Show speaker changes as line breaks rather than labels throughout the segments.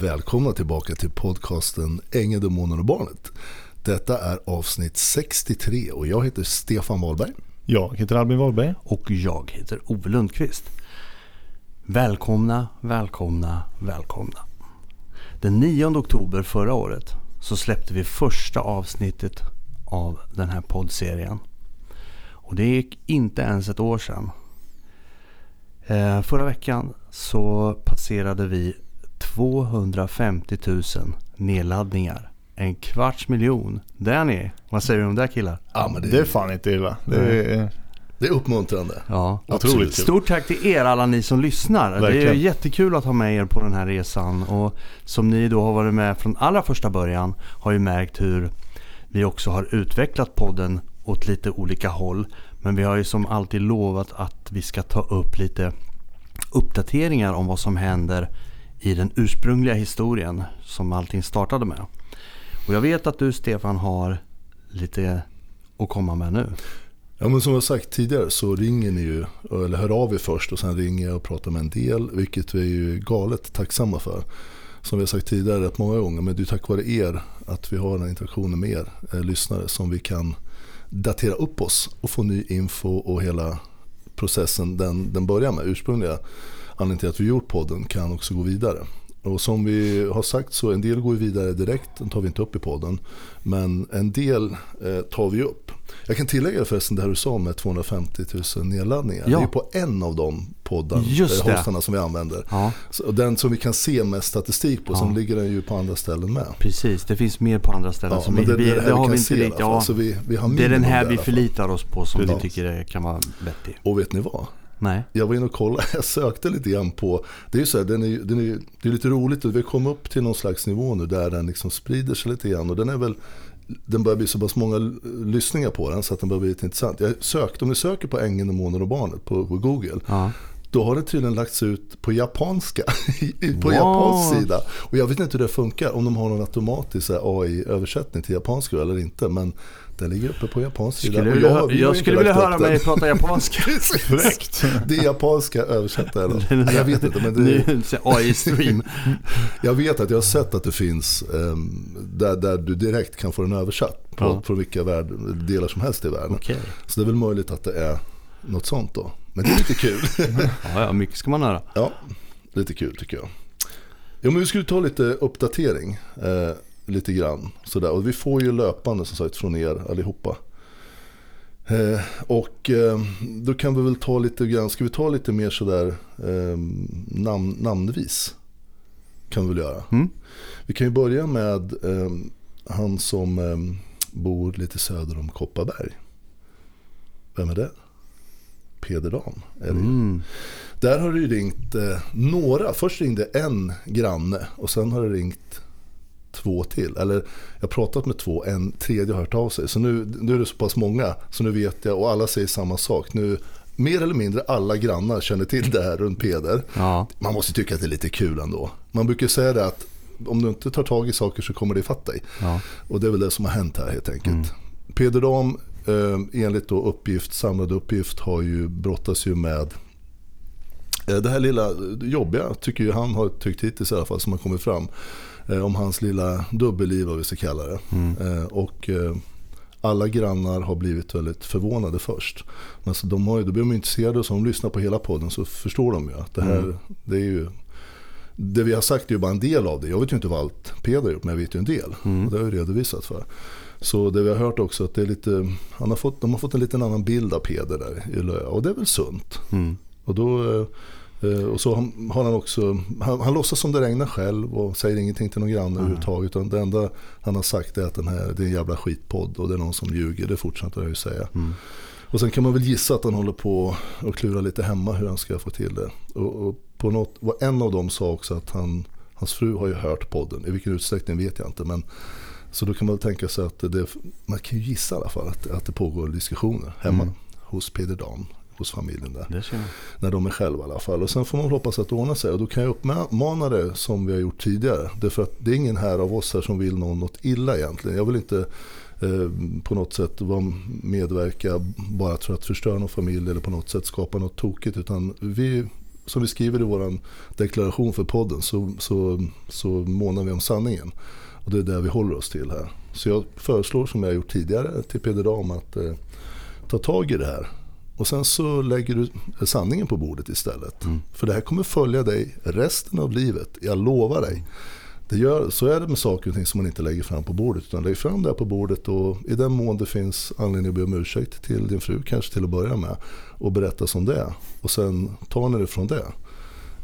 Välkomna tillbaka till podcasten Ängeln, Demonen och Barnet. Detta är avsnitt 63 och jag heter Stefan Wahlberg.
Jag heter Albin Wahlberg.
Och jag heter Ove Lundqvist. Välkomna, välkomna, välkomna. Den 9 oktober förra året så släppte vi första avsnittet av den här poddserien. Och det gick inte ens ett år sedan. Eh, förra veckan så passerade vi 250 000 nedladdningar. En kvarts miljon. Där ni. Vad säger du om det killar?
Ja, men
Det är fan inte illa. Det är,
det är uppmuntrande.
Ja.
Otroligt kul.
Stort tack till er alla ni som lyssnar. Det är
Verkligen.
jättekul att ha med er på den här resan. Och som ni då har varit med från allra första början har ju märkt hur vi också har utvecklat podden åt lite olika håll. Men vi har ju som alltid lovat att vi ska ta upp lite uppdateringar om vad som händer i den ursprungliga historien som allting startade med. Och jag vet att du Stefan har lite att komma med nu.
Ja, men som jag sagt tidigare så ringer ni ju, eller hör av er först och sen ringer jag och pratar med en del, vilket vi är ju galet tacksamma för. Som vi har sagt tidigare rätt många gånger, men det är tack vare er att vi har den här interaktionen med er eh, lyssnare som vi kan datera upp oss och få ny info och hela processen den, den börjar med, ursprungliga anledningen till att vi gjort podden kan också gå vidare. Och som vi har sagt så en del går vidare direkt, den tar vi inte upp i podden. Men en del eh, tar vi upp. Jag kan tillägga förresten det här du sa med 250 000 nedladdningar.
Ja.
Det är på en av de poddarna, eh, hostarna som vi använder.
Ja,
den som vi kan se med statistik på,
Ja.
sen ligger den ju på andra ställen med.
precis. Det finns mer på andra ställen.
Ja,
som vi,
det,
vi,
det, det
har
vi
inte
fall.
Ja,
Så vi, vi har
det är den här vi förlitar oss på som vi tycker det kan vara vettig.
Och vet ni vad?
Nej.
Jag var inne och kollade, jag sökte lite grann på, det är ju så här, den är, den är, det är lite roligt och vi kom upp till någon slags nivå nu där den liksom sprider sig lite grann och den är väl, den börjar bli så pass många lyssningar på den så att den börjar bli lite intressant. Jag sökte, om ni söker på Ängeln, Demonen och Barnet på, på Google,
Ja.
då har det tydligen lagts ut på japanska, på
Wow.
japansk sida. Och jag vet inte hur det funkar, om de har någon automatisk AI-översättning till japanska eller inte, men den ligger uppe på japansk sida.
Skulle
har
jag
inte
skulle vilja höra mig prata japanska.
Det är japanska översättare. Nej, jag vet inte, men det är,
AI-stream.
jag vet att jag har sett att det finns ehm, där, där du direkt kan få den översatt på,
Ja.
från vilka värld, delar som helst i världen.
Okej.
Så det är väl möjligt att det är något sånt då. Men det är lite kul.
Ja, ja, mycket ska man höra.
ja, lite kul tycker jag. Ja, men vi skulle ta lite uppdatering. Eh, lite grann sådär. Och vi får ju löpande som sagt från er allihopa. Eh, och eh, då kan vi väl ta lite grann, ska vi ta lite mer sådär eh, namn, namnvis? Kan vi väl göra.
Mm.
Vi kan ju börja med eh, han som eh, bor lite söder om Kopparberg. Vem är det? Peder Dan är det.
Mm.
Där har det ju ringt eh, några. Först ringde en granne och sen har det ringt två till. Eller jag har pratat med två, en tredje har hört av sig. Så nu, nu är det så pass många så nu vet jag och alla säger samma sak. Nu, mer eller mindre alla grannar känner till det här runt Peder.
Ja,
Man måste tycka att det är lite kul ändå. Man brukar säga det att om du inte tar tag i saker så kommer det ifatt dig.
ja.
Och det är väl det som har hänt här helt enkelt. Peder Dam, eh, enligt då uppgift, samlad uppgift, har ju brottas ju med eh, det här lilla jobbiga, tycker ju han har tyckt hittills i alla fall, som har kommit fram. Eh, om hans lilla dubbelliv, vad vi ska kalla det. Eh, och eh, alla grannar har blivit väldigt förvånade först. Men så de har ju, då blir de intresserade så om de lyssnar på hela podden så förstår de ju att det här, det är ju det vi har sagt är ju bara en del av det. Jag vet ju inte vad allt Peder har gjort, men jag vet ju en del. Och det har jag redovisat för. Så det vi har hört också att det är lite, han har fått, de har fått en liten annan bild av Peder där i Löja. Och det är väl sunt.
Mm.
Och, då, och så har han också, han, han låtsas som det regnar själv och säger ingenting till någon granne överhuvudtaget. Utan det enda han har sagt är att den här, det är en jävla skitpodd och det är någon som ljuger. Det fortsätter jag ju säga. Och sen kan man väl gissa att han håller på och klura lite hemma hur han ska få till det. Och, och på något, och en av dem sa också att han, hans fru har ju hört podden. I vilken utsträckning vet jag inte. Men, så då kan man väl tänka sig att det, man kan ju gissa i alla fall att, att det pågår diskussioner hemma hos Peder Dan, hos familjen där. När de är själva i alla fall. Och sen får man hoppas att det ordnar sig. Och då kan jag uppmana det som vi har gjort tidigare. Därför att det är ingen här av oss här som vill någon något illa egentligen. Jag vill inte eh, på något sätt vara medverka bara för att förstöra någon familj eller på något sätt skapa något tokigt. Utan vi som vi skriver i vår deklaration för podden så, så, så månar vi om sanningen. Och det är det vi håller oss till här. Så jag föreslår som jag gjort tidigare till Peder Dam att eh, ta tag i det här. Och sen så lägger du sanningen på bordet istället. Mm. För det här kommer följa dig resten av livet, jag lovar dig. Det gör, så är det med saker och ting som man inte lägger fram på bordet. Utan lägg fram det här på bordet och i den mån det finns anledning att be om ursäkt till din fru kanske till att börja med. Och berätta som det är. Och sen tar ni det från det.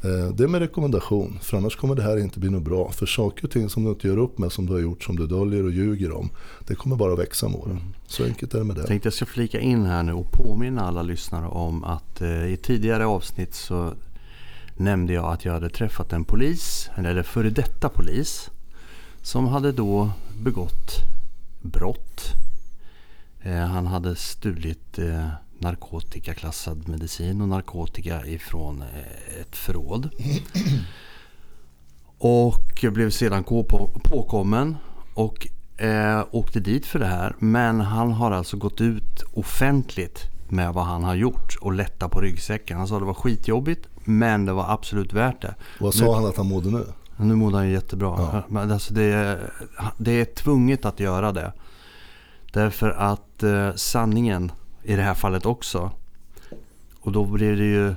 Eh, det är med rekommendation, för annars kommer det här inte bli något bra. För saker och ting som du inte gör upp med, som du har gjort, som du döljer och ljuger om, det kommer bara växa med åren. Så enkelt är det med det. Jag
tänkte jag ska flika in här nu och påminna alla lyssnare om att eh, i tidigare avsnitt så nämnde jag att jag hade träffat en polis, eller före detta polis, som hade då begått brott. Eh, han hade stulit eh, narkotikaklassad medicin och narkotika ifrån eh, ett förråd. Och blev sedan påkommen och eh, åkte dit för det här. Men han har alltså gått ut offentligt med vad han har gjort och lätta på ryggsäcken. Han sa det var skitjobbigt men det var absolut värt det.
Vad sa nu, han att han mådde nu?
Nu mådde han jättebra. Ja. Men alltså det, det är tvunget att göra det. Därför att eh, sanningen i det här fallet också. Och då blir det ju...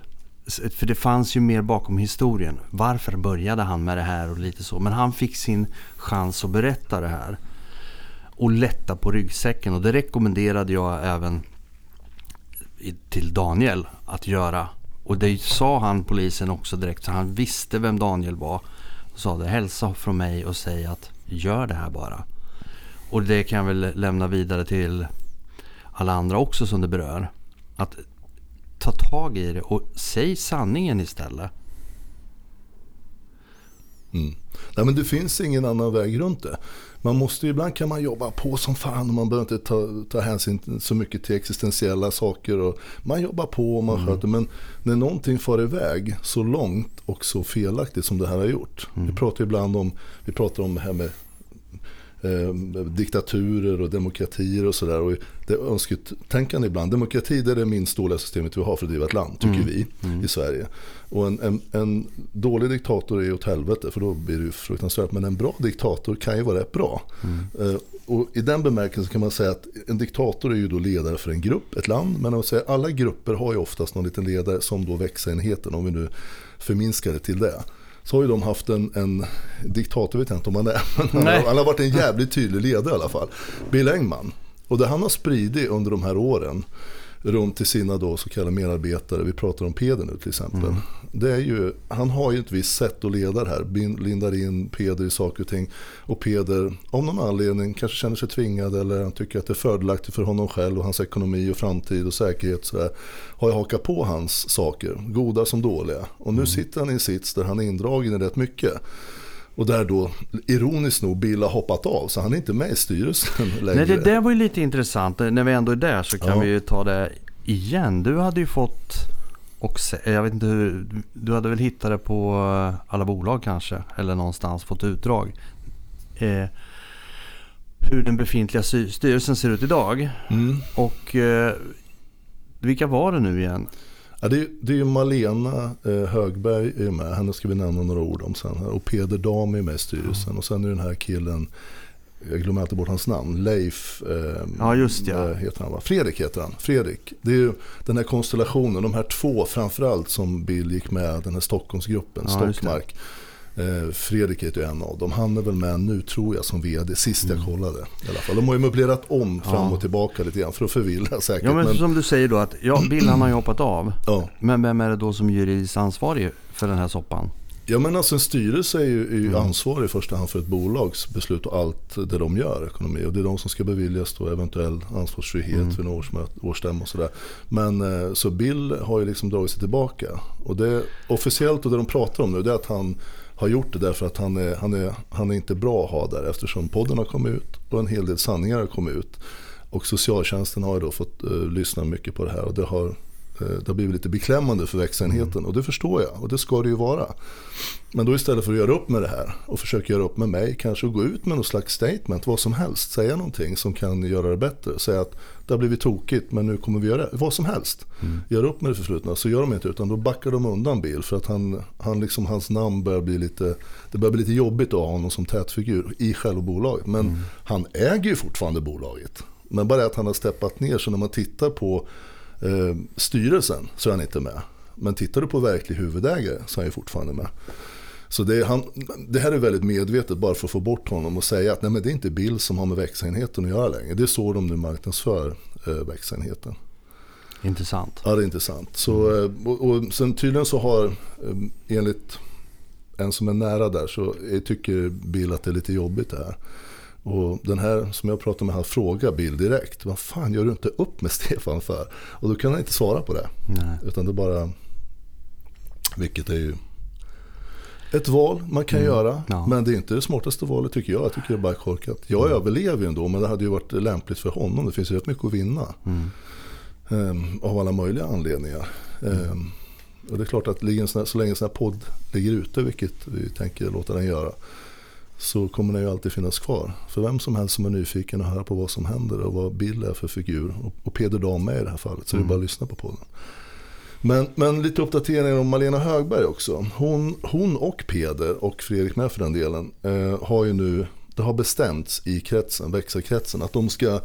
För det fanns ju mer bakom historien. Varför började han med det här och lite så. Men han fick sin chans att berätta det här. Och lätta på ryggsäcken. Och det rekommenderade jag även till Daniel att göra. Och det sa han polisen också direkt. Så han visste vem Daniel var. Och sa det. Hälsa från mig och säg att gör det här bara. Och det kan jag väl lämna vidare till alla andra också som det berör. Att ta tag i det och säg sanningen istället.
Mm. Nej, men det finns ingen annan väg runt det. Man måste, ibland kan man jobba på som fan och man behöver inte ta, ta hänsyn så mycket till existentiella saker. Och man jobbar på och man mm. sköter. Men när någonting far iväg så långt och så felaktigt som det här har gjort. Mm. Vi pratar ibland om, vi pratar om det här med eh, diktaturer och demokratier och sådär. Det är önsketänkande ibland. Demokrati det är det minst dåliga systemet vi har för att driva ett land, tycker mm. vi mm. i Sverige. Och en, en, en, dålig diktator är åt helvete, för då blir det ju fruktansvärt. Men en bra diktator kan ju vara rätt bra. Mm. Eh, och i den bemärkelsen kan man säga att en diktator är ju då ledare för en grupp, ett land. Men att säga, alla grupper har ju oftast någon liten ledare som då växenheten, om vi nu förminskar det till det så har ju de haft en, en diktator, vet jag inte om han är, men han, han har varit en jävligt tydlig ledare i alla fall. Bill Engman. Och det han har spridit under de här åren runt till sina då så kallade medarbetare, vi pratar om Peder nu till exempel. Mm. Det är ju, han har ju ett visst sätt att leda det här, lindar in Peder i saker och ting. Och Peder, om någon anledning, kanske känner sig tvingad eller han tycker att det är fördelaktigt för honom själv och hans ekonomi och framtid och säkerhet. Så där, har ju hakat på hans saker, goda som dåliga. Och nu mm. sitter han i en sits där han är indragen i rätt mycket. Och där då, ironiskt nog, Bill har hoppat av. Så han är inte med i styrelsen längre.
Nej, det där var ju lite intressant. När vi ändå är där så kan ja. vi ju ta det igen. Du hade ju fått, och jag vet inte hur, du hade väl hittat det på alla bolag kanske? Eller någonstans fått utdrag. Eh, hur den befintliga styrelsen ser ut idag. Mm. Och eh, vilka var det nu igen?
Ja, det, är, det är ju Malena eh, Högberg är med, henne ska vi nämna några ord om sen. Och Peder Dam är med i styrelsen. Och sen är den här killen, jag glömmer alltid bort hans namn, Leif
eh, ja, just ja.
Eh, heter han va? Fredrik heter han. Fredrik. Det är ju den här konstellationen, de här två framförallt som Bill gick med, den här Stockholmsgruppen, ja, Stockmark. Eh, Fredrik är ju en av dem. Han är väl med nu tror jag som vd, sist jag mm. kollade. I alla fall. De har ju möblerat om fram ja. och tillbaka lite grann för att förvilla säkert.
Ja men, men... som du säger då att ja, Bill han har ju hoppat av. Ja. Men vem är det då som juridiskt ansvarig för den här soppan?
Ja men alltså en styrelse är ju, är ju mm. ansvarig i första hand för ett bolags beslut och allt det de gör, ekonomi. Och det är de som ska beviljas då eventuell ansvarsfrihet mm. vid en årsstämma och sådär. Men eh, så Bill har ju liksom dragit sig tillbaka. Och det officiellt och det de pratar om nu det är att han har gjort det därför att han är, han, är, han är inte bra att ha där eftersom podden har kommit ut och en hel del sanningar har kommit ut. Och socialtjänsten har ju då fått uh, lyssna mycket på det här och det har det har blivit lite beklämmande för växenheten och det förstår jag och det ska det ju vara. Men då istället för att göra upp med det här och försöka göra upp med mig, kanske gå ut med något slags statement, vad som helst, säga någonting som kan göra det bättre. Säga att det har blivit tokigt men nu kommer vi göra det, vad som helst. Mm. Gör upp med det förflutna, så gör de inte utan då backar de undan Bill för att han, han liksom, hans namn börjar bli lite, det börjar bli lite jobbigt att ha honom som tätfigur i själva bolaget. Men mm. han äger ju fortfarande bolaget. Men bara att han har steppat ner så när man tittar på eh, styrelsen så är han inte med. Men tittar du på verklig huvudägare så är han fortfarande med. Så det, han, det, här är väldigt medvetet bara för att få bort honom och säga att nej, men det är inte Bill som har med växenheten att göra längre. Det är så de nu marknadsför eh, växenheten.
Intressant.
Ja, det är intressant. Så, mm. och, och sen tydligen så har, eh, enligt en som är nära där, så tycker Bill att det är lite jobbigt det här. Och den här som jag pratade med, han frågar Bill direkt. Vad fan gör du inte upp med Stefan för? Och då kan han inte svara på det. Nej. Utan det bara, vilket är ju ett val man kan mm. göra. Ja. Men det är inte det smartaste valet tycker jag. Jag tycker det är bara korkat. Jag mm. överlever ju ändå men det hade ju varit lämpligt för honom. Det finns ju rätt mycket att vinna. Mm. Um, av alla möjliga anledningar. Um, och det är klart att så länge en sån här podd ligger ute, vilket vi tänker låta den göra så kommer den ju alltid finnas kvar. För vem som helst som är nyfiken och höra på vad som händer och vad Bill är för figur. Och, Peder Dahme i det här fallet, så mm. det är bara att lyssna på podden. Men, men lite uppdateringar om Malena Högberg också. Hon, hon och Peder och Fredrik med för den delen eh, har ju nu, det har bestämts i kretsen, växelkretsen att de ska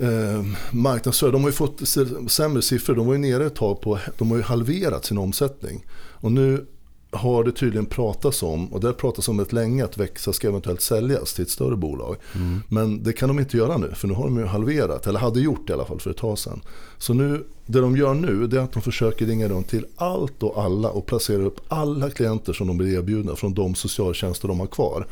eh, marknadsföra. De har ju fått sämre siffror. De var ju nere ett tag på, de har ju halverat sin omsättning. Och nu har det tydligen pratats om, och det har pratats om ett länge, att Växa ska eventuellt säljas till ett större bolag. Mm. Men det kan de inte göra nu, för nu har de ju halverat, eller hade gjort det i alla fall för ett tag sedan. Så nu, det de gör nu, det är att de försöker ringa runt till allt och alla och placera upp alla klienter som de blir erbjudna från de socialtjänster de har kvar.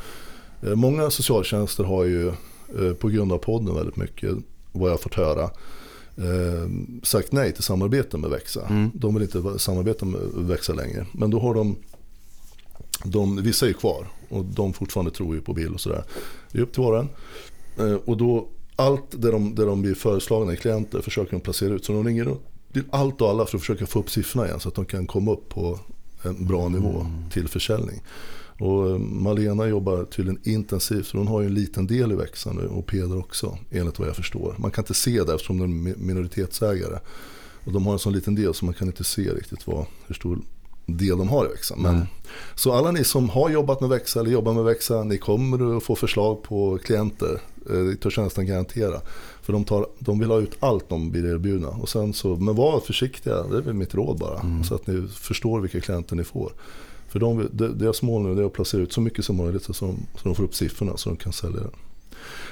Eh, många socialtjänster har ju, eh, på grund av podden väldigt mycket, vad jag har fått höra, eh, sagt nej till samarbete med Växa. Mm. De vill inte samarbeta med Växa längre. Men då har de de, vissa är kvar och de fortfarande tror ju på Bill och sådär. Det är upp till var och eh, Och då, allt det de, det de blir föreslagna i klienter försöker de placera ut. Så de ringer till allt och alla för att försöka få upp siffrorna igen så att de kan komma upp på en bra nivå mm. till försäljning. Och eh, Malena jobbar tydligen intensivt, så hon har ju en liten del i Växa nu och Peder också, enligt vad jag förstår. Man kan inte se det eftersom de är minoritetsägare. Och de har en sån liten del så man kan inte se riktigt vad, hur stor del de har i Växa. Men, Så alla ni som har jobbat med Växa eller jobbar med Växa, ni kommer att få förslag på klienter. Eh, det törs jag nästan garantera. För de, tar, de vill ha ut allt de blir erbjudna. Och sen så, men var försiktiga, det är väl mitt råd bara. Mm. Så att ni förstår vilka klienter ni får. För de, deras mål nu är att placera ut så mycket som möjligt så, de, så de får upp siffrorna så de kan sälja det.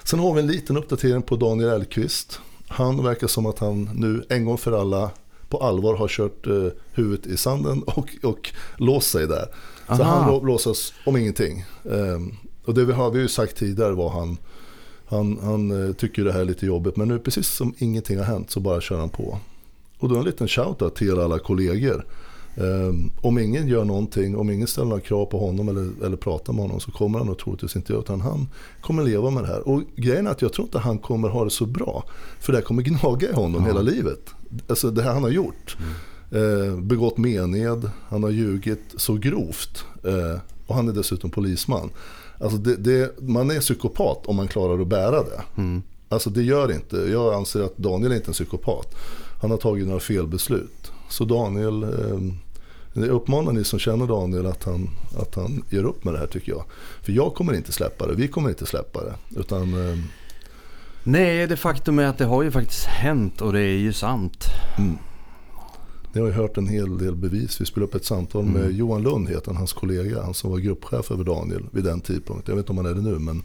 Sen har vi en liten uppdatering på Daniel Elkvist. Han verkar som att han nu en gång för alla på allvar har kört eh, huvudet i sanden och, och låst sig där. Aha. Så han låtsas om ingenting. Um, och det vi har vi ju sagt tidigare var han, han, han eh, tycker det här är lite jobbigt men nu precis som ingenting har hänt så bara kör han på. Och då en liten shoutout till alla kollegor. Um, om ingen gör någonting, om ingen ställer några krav på honom eller, eller pratar med honom så kommer han nog troligtvis inte göra utan han kommer leva med det här. Och grejen är att jag tror inte han kommer ha det så bra. För det här kommer gnaga i honom ja. hela livet. Alltså det här han har gjort. Mm. Eh, begått mened, han har ljugit så grovt. Eh, och han är dessutom polisman. Alltså det, det, man är psykopat om man klarar att bära det. Mm. Alltså det gör inte, jag anser att Daniel är inte en psykopat. Han har tagit några felbeslut. Så Daniel, jag uppmanar ni som känner Daniel att han, att han gör upp med det här tycker jag. För jag kommer inte släppa det, vi kommer inte släppa det. Utan, eh,
Nej, det faktum är att det har ju faktiskt hänt och det är ju sant. Mm.
Ni har ju hört en hel del bevis. Vi spelade upp ett samtal med mm. Johan Lund, heter han, hans kollega. Han som var gruppchef över Daniel vid den tidpunkten. Jag vet inte om han är det nu, men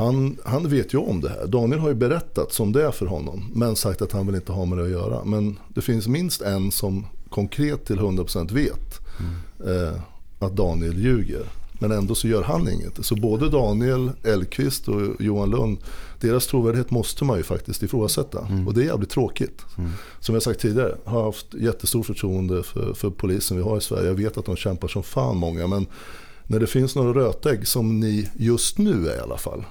han, han vet ju om det här. Daniel har ju berättat som det är för honom. Men sagt att han vill inte ha med det att göra. Men det finns minst en som konkret till 100% vet mm. eh, att Daniel ljuger. Men ändå så gör han inget. Så både Daniel Elkvist och Johan Lund, deras trovärdighet måste man ju faktiskt ifrågasätta. Mm. Och det är jävligt tråkigt. Mm. Som jag sagt tidigare, har haft jättestort förtroende för, för polisen vi har i Sverige. Jag vet att de kämpar som fan många. Men när det finns några rötägg, som ni just nu är i alla fall,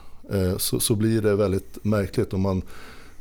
så, så blir det väldigt märkligt om man,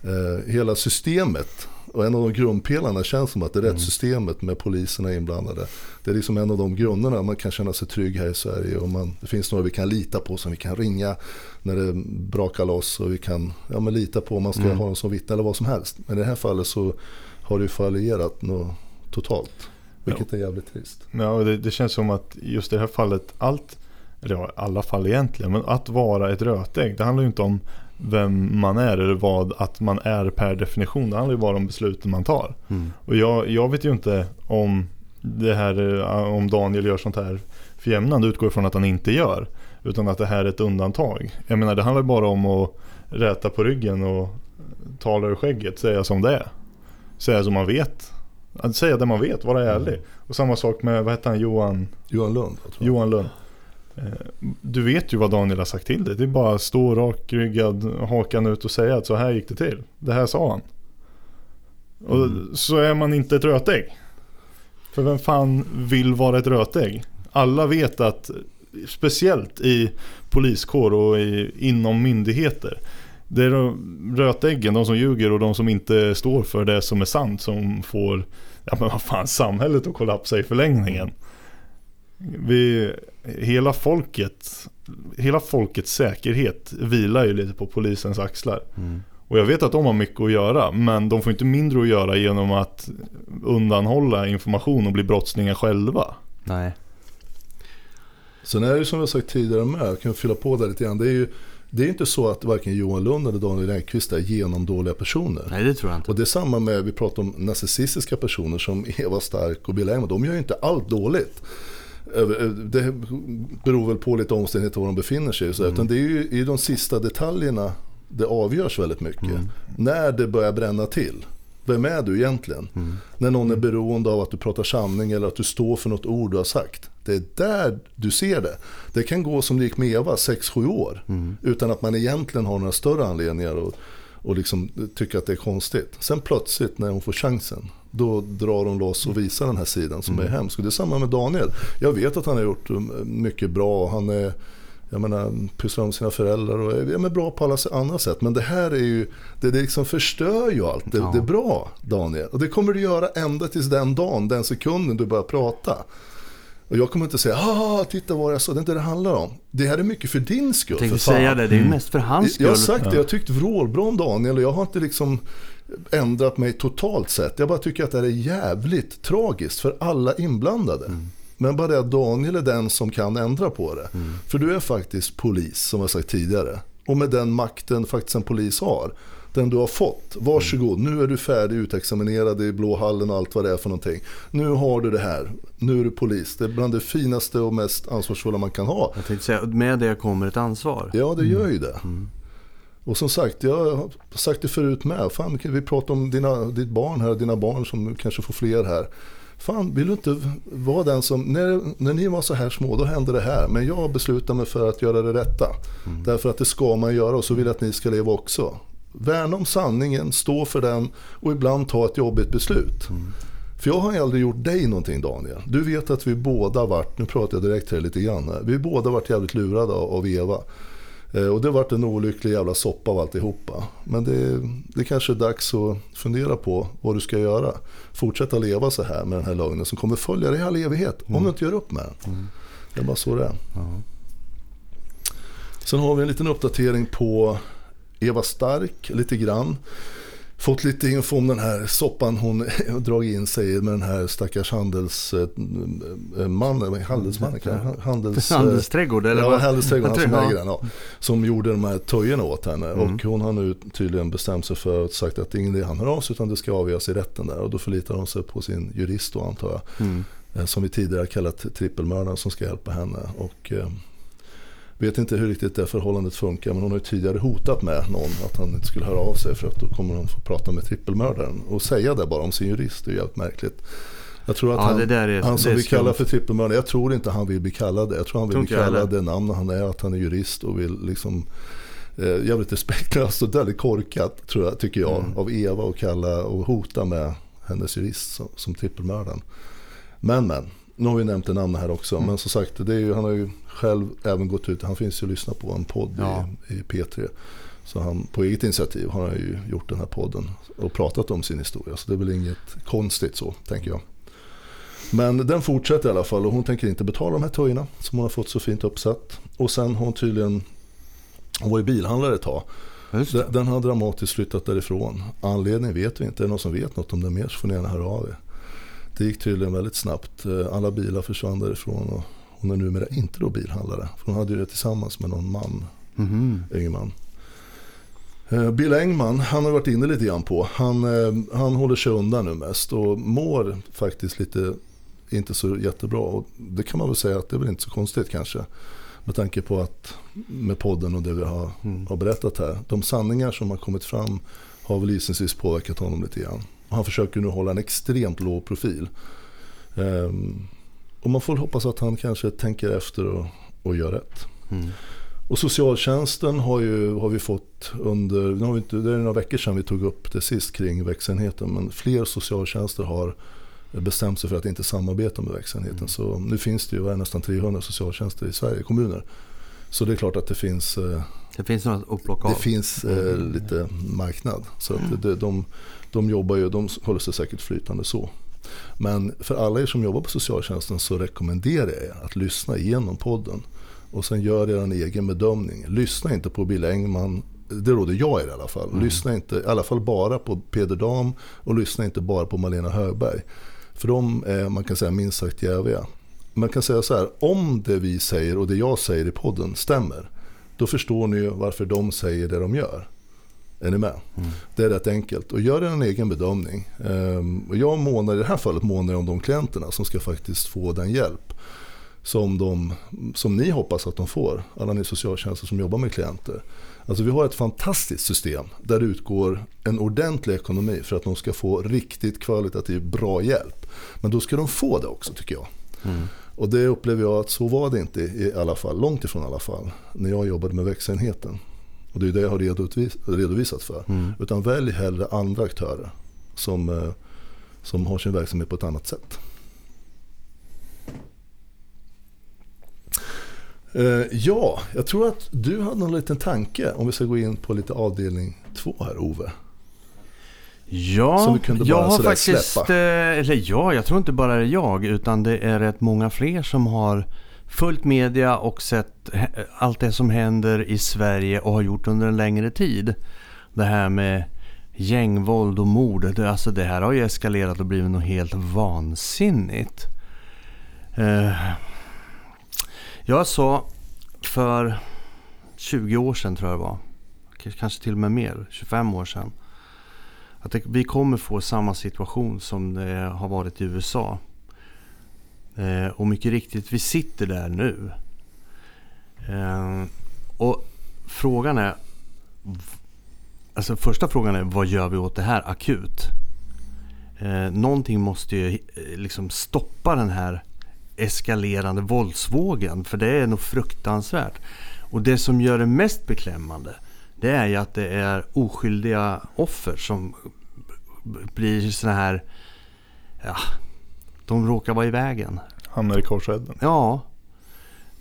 eh, hela systemet Och en av de grundpelarna känns som att det är rättssystemet med poliserna inblandade. Det är liksom en av de grunderna man kan känna sig trygg här i Sverige. Och man, det finns några vi kan lita på som vi kan ringa när det brakar loss. Och vi kan ja, men lita på om man ska
Mm.
ha dem som vittne eller vad som helst. Men i det här fallet så har det fallerat något totalt. Vilket är jävligt trist.
Ja, det, det känns som att just i det här fallet, allt, eller ja, alla fall egentligen, men att vara ett rötägg, det handlar ju inte om vem man är eller vad att man är per definition. Det handlar ju bara om besluten man tar.
Mm.
Och jag, jag vet ju inte om det här, eh, om Daniel gör sånt här för jämnan, det utgår ifrån att han inte gör. Utan att det här är ett undantag. Jag menar det handlar bara om att räta på ryggen och tala ur skägget, säga som det är. Säga som man vet. Att säga det man vet, vara ärlig. Och samma sak med, vad heter han, Johan,
Johan Lund.
Johan Lund. Eh, Du vet ju vad Daniel har sagt till dig. Det är bara att stå rakryggad, hakan ut och säga att så här gick det till. Det här sa han. Och
Mm.
så är man inte ett rötägg. För vem fan vill vara ett rötägg? Alla vet att, speciellt i poliskår och i, inom myndigheter. Det är de rötäggen, de som ljuger och de som inte står för det som är sant som får, ja men vad fan, samhället att kollapsa i förlängningen. Vi, hela folket, hela folkets säkerhet vilar ju lite på polisens axlar.
Mm.
Och jag vet att de har mycket att göra, men de får inte mindre att göra genom att undanhålla information och bli brottslingar själva.
Nej.
Sen är det ju som jag sagt tidigare med, jag kan fylla på det lite grann. Det är ju det är inte så att varken Johan Lund eller Daniel Engqvist är genomdåliga personer.
Nej, det tror jag inte.
Och det är samma med, vi pratar om narcissistiska personer som Eva Stark och Bill Engman. De gör ju inte allt dåligt. Över- Det beror väl på lite omständigheter var de befinner sig. Så, Utan det är ju i de sista detaljerna det avgörs väldigt mycket. När det börjar bränna till. Vem är du egentligen? När någon är beroende av att du pratar sanning eller att du står för något ord du har sagt. Det är där du ser det. Det kan gå som det gick med Eva, 6-7 år. Utan att man egentligen har några större anledningar att och liksom tycka att det är konstigt. Sen plötsligt när hon får chansen, då drar hon loss och visar den här sidan som är hemsk. Och det är samma med Daniel. Jag vet att han har gjort um, mycket bra. Han är, jag menar, pysslar om sina föräldrar och är, är bra på alla andra sätt. Men det här är ju, det, det liksom förstör ju allt. Det,
Ja.
det är bra Daniel. Och det kommer du göra ända tills den dagen, den sekunden du börjar prata. Och jag kommer inte säga, ah, titta vad jag sa, det är inte det det handlar om. Det här är mycket för din skull.
Jag tänkte
för fan.
säga det, det är ju mest för hans skull.
Jag har sagt det, jag har tyckt vrålbra om Daniel och jag har inte liksom ändrat mig totalt sett. Jag bara tycker att det här är jävligt tragiskt för alla inblandade. Men bara det att Daniel är den som kan ändra på det. För du är faktiskt polis, som jag sagt tidigare. Och med den makten faktiskt en polis har, den du har fått, varsågod, nu är du färdig utexaminerad i Blå hallen och allt vad det är för någonting. Nu har du det här, nu är du polis. Det är bland det finaste och mest ansvarsfulla man kan ha.
Jag tänkte säga, med det kommer ett ansvar.
Ja, det gör ju det. Och som sagt, jag har sagt det förut med. Fan, vi pratar om dina, ditt barn här, dina barn som kanske får fler här. Fan, vill du inte vara den som, när, när ni var så här små, då hände det här. Men jag beslutar mig för att göra det rätta. Därför att det ska man göra och så vill jag att ni ska leva också. Värna om sanningen, stå för den och ibland ta ett jobbigt beslut. För jag har aldrig gjort dig någonting Daniel. Du vet att vi båda varit, nu pratar jag direkt här lite grann, vi båda varit jävligt lurade av Eva. Eh, Och det har varit en olycklig jävla soppa av alltihopa. Men det, det kanske är dags att fundera på vad du ska göra. Fortsätta leva så här med den här lögnen som kommer följa dig i all evighet. Om du inte gör upp med den. Det är bara så det är.
Ja.
Sen har vi en liten uppdatering på Eva Stark lite grann. Fått lite info om den här soppan hon dragit in sig i med den här stackars handelsmannen, handelsmannen, handels,
Handelsträdgård eller
Ja,
vad?
handelsträdgården, han som äger den. Ja, som gjorde de här töjerna åt henne. Och hon har nu tydligen bestämt sig för att sagt att det är ingen idé han hör av sig utan det ska avgöras i rätten där. Och då förlitar de sig på sin jurist då antar jag.
Mm.
Eh, Som vi tidigare kallat trippelmördaren som ska hjälpa henne. Och eh, vet inte hur riktigt det förhållandet funkar men hon har ju tidigare hotat med någon att han inte skulle höra av sig för att då kommer hon få prata med trippelmördaren. Och säga det bara om sin jurist, det är jävligt märkligt. Jag tror att
Ja,
han,
det där är-
han som vi kallar för trippelmördare, jag tror inte han vill bli kallad det. Jag tror han vill bli kallad det namn han är, att han är jurist och vill liksom eh, jävligt respektlöst och väldigt korkat tror jag, tycker jag,
Mm.
av Eva och kalla och hota med hennes jurist som, som trippelmördaren. Men men, nu har vi nämnt det namn här också.
Mm.
Men som sagt, det är ju, han har ju själv även gått ut, han finns ju att lyssna på en podd
Ja.
i, i P3. Så han, på eget initiativ har han ju gjort den här podden och pratat om sin historia. Så det är väl inget konstigt så, tänker jag. Men den fortsätter i alla fall och hon tänker inte betala de här tröjorna som hon har fått så fint uppsatt. Och sen har hon tydligen, hon var ju bilhandlare ett tag. Den, den har dramatiskt flyttat därifrån. Anledningen vet vi inte. Är det någon som vet något om det mer så får ni gärna höra av er. Det gick tydligen väldigt snabbt. Alla bilar försvann därifrån och hon är numera inte då bilhandlare. För hon hade ju det tillsammans med någon man, mm. ingen man. Eh, Bill Engman, han har varit inne lite grann på. Han, eh, han håller sig undan nu mest och mår faktiskt lite inte så jättebra. Och det kan man väl säga att det är väl inte så konstigt kanske. Med tanke på att med podden och det vi har, mm. har berättat här. De sanningar som har kommit fram har väl gissningsvis påverkat honom lite grann. Han försöker nu hålla en extremt låg profil. Um, och man får hoppas att han kanske tänker efter och, och gör rätt. Mm. Och socialtjänsten har, ju, har vi fått under, nu har vi inte, det är några veckor sedan vi tog upp det sist kring växenheten. Men fler socialtjänster har bestämt sig för att inte samarbeta med växenheten. Mm. Så nu finns det ju nästan 300 socialtjänster i Sverige, kommuner. Så det är klart att det finns eh,
Det finns något
av. Det finns eh, mm. lite marknad. Så att mm. det, de, de jobbar ju, de håller sig säkert flytande så. Men för alla er som jobbar på socialtjänsten så rekommenderar jag er att lyssna igenom podden. Och sen gör er en egen bedömning. Lyssna inte på Bill Engman. Det råder jag er i alla fall. Mm. Lyssna inte, i alla fall bara på Peder Dam och lyssna inte bara på Malena Högberg. För de är, man kan säga, minst sagt jäviga. Man kan säga så här, om det vi säger och det jag säger i podden stämmer, då förstår ni varför de säger det de gör. Är ni med? Mm. Det är rätt enkelt. Och gör en egen bedömning. Och jag månar, i det här fallet månar om de klienterna som ska faktiskt få den hjälp som, de, som ni hoppas att de får. Alla ni socialtjänster som jobbar med klienter. Alltså vi har ett fantastiskt system där det utgår en ordentlig ekonomi för att de ska få riktigt kvalitativ bra hjälp. Men då ska de få det också tycker jag. Mm. Och det upplever jag att så var det inte i alla fall, långt ifrån i alla fall, när jag jobbade med växenheten. Och det är det jag har redovisat för. Mm. Utan välj hellre andra aktörer som, eh, som har sin verksamhet på ett annat sätt. Eh, ja, jag tror att du hade en liten tanke om vi ska gå in på lite avdelning två här Ove.
Ja, jag har faktiskt, släppa. Eh, eller ja, jag tror inte bara det är jag utan det är rätt många fler som har följt media och sett allt det som händer i Sverige och har gjort under en längre tid. Det här med gängvåld och mord, det, alltså det här har ju eskalerat och blivit något helt vansinnigt. Eh, jag sa för 20 år sedan tror jag det var, kanske till och med mer, 25 år sedan. Att det, vi kommer få samma situation som det har varit i USA. Eh, och mycket riktigt, vi sitter där nu. Eh, och frågan är, alltså första frågan är vad gör vi åt det här akut? Eh, någonting måste ju eh, liksom stoppa den här eskalerande våldsvågen. För det är nog fruktansvärt. Och det som gör det mest beklämmande det är ju att det är oskyldiga offer som blir såna här... Ja, de råkar vara i vägen.
Hamnar i korsrädden.
Ja.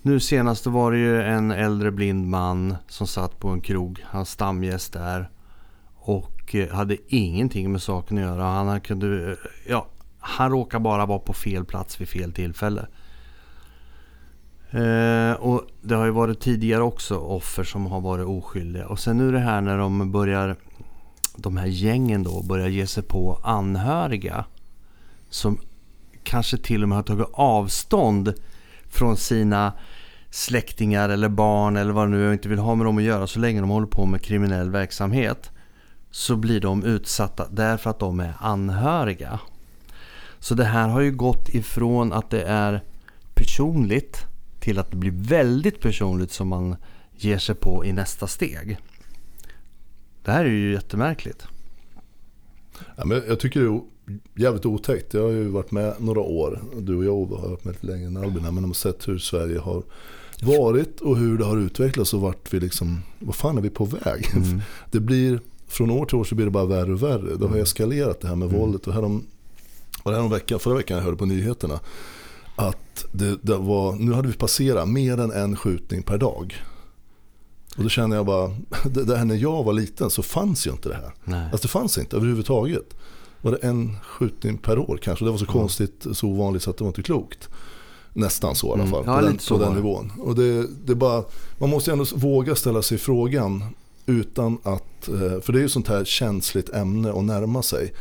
Nu senast var det ju en äldre blind man som satt på en krog. Han stamgäst där. Och eh, hade ingenting med saken att göra. Han kunde... Ja, han råkar bara vara på fel plats vid fel tillfälle. Eh, och det har ju varit tidigare också offer som har varit oskyldiga. Och sen nu det här när de börjar, de här gängen då börjar ge sig på anhöriga. Som kanske till och med har tagit avstånd från sina släktingar eller barn eller vad det nu är inte vill ha med dem att göra så länge de håller på med kriminell verksamhet. Så blir de utsatta därför att de är anhöriga. Så det här har ju gått ifrån att det är personligt till att det blir väldigt personligt som man ger sig på i nästa steg. Det här är ju jättemärkligt.
Ja, men jag tycker det är jävligt otäckt. Jag har ju varit med några år. Du och jag har varit med lite längre än Albin. Men de har sett hur Sverige har varit och hur det har utvecklats och vart vi liksom, vad fan är vi på väg? Mm. Det blir, från år till år så blir det bara värre och värre. Det har eskalerat det här med mm. våldet. Och härom, och härom veckan, förra veckan jag hörde på nyheterna att det, det, var, nu hade vi passerat mer än en skjutning per dag. Och då känner jag bara, här när jag var liten så fanns ju inte det här.
Nej.
Alltså det fanns inte överhuvudtaget. Var det en skjutning per år kanske? Det var så konstigt, så ovanligt så att det var inte klokt. Nästan så i alla
Mm.
fall,
Ja,
på, den, på den nivån. Och det, det bara, man måste ju ändå våga ställa sig frågan utan att, eh, för det är ju sånt här känsligt ämne att närma sig.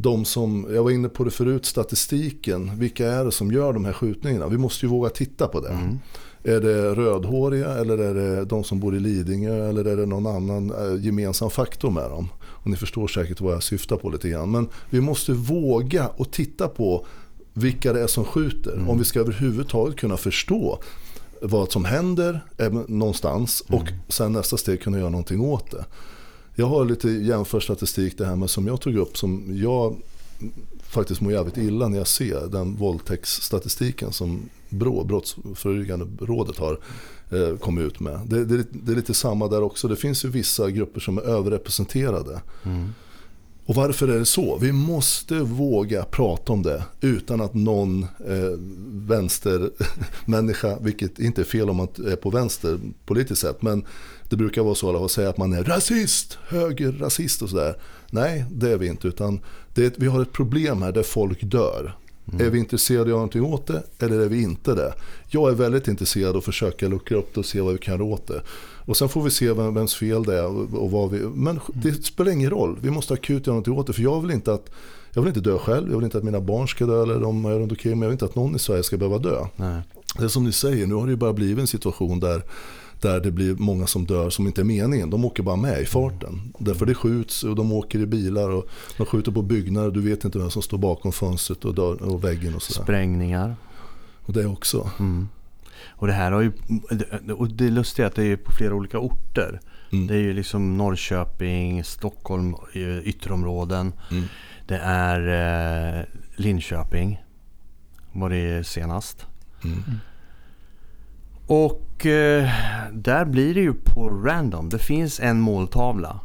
De som, jag var inne på det förut, statistiken, vilka är det som gör de här skjutningarna? Vi måste ju våga titta på det.
Mm.
Är det rödhåriga eller är det de som bor i Lidingö eller är det någon annan eh, gemensam faktor med dem? Och ni förstår säkert vad jag syftar på lite grann. Men vi måste våga och titta på vilka det är som skjuter. Om vi ska överhuvudtaget kunna förstå vad som händer även någonstans och sen nästa steg kunna göra någonting åt det. Jag har lite jämförstatistik det här med som jag tog upp som jag faktiskt mår jävligt illa när jag ser den våldtäktsstatistiken som BRÅ, Brottsförebyggande rådet har eh, kommit ut med. Det, det, det är lite samma där också. Det finns ju vissa grupper som är överrepresenterade.
Mm.
Och varför är det så? Vi måste våga prata om det utan att någon eh, vänstermänniska, vilket inte är fel om man är på vänster politiskt sett, men det brukar vara så att säga att man är rasist, högerrasist och sådär. Nej, det är vi inte, utan det är, vi har ett problem här där folk dör. Är vi intresserade av att göra någonting åt det eller är vi inte det? Jag är väldigt intresserad av att försöka luckra upp det och se vad vi kan göra åt det. Och sen får vi se vem, vems fel det är. Och, vad vi, men det spelar ingen roll. Vi måste akut göra någonting åt det. För jag vill inte att jag vill inte dö själv. Jag vill inte att mina barn ska dö eller de är runt omkring mig. Jag vill inte att någon i Sverige ska behöva dö.
Nej.
Det är som ni säger, nu har det ju bara blivit en situation där där det blir många som dör som inte är meningen. De åker bara med i farten. Därför det skjuts och de åker i bilar och de skjuter på byggnader. Du vet inte vem som står bakom fönstret och, dör, och väggen och sådär.
Sprängningar.
Och det också.
Mm. Och det här har ju, och det lustiga är att det är på flera olika orter.
Mm.
Det är ju liksom Norrköping, Stockholm, eh, ytterområden.
Mm.
Det är eh, Linköping. Var det senast.
Mm.
Och eh, där blir det ju på random. Det finns en måltavla.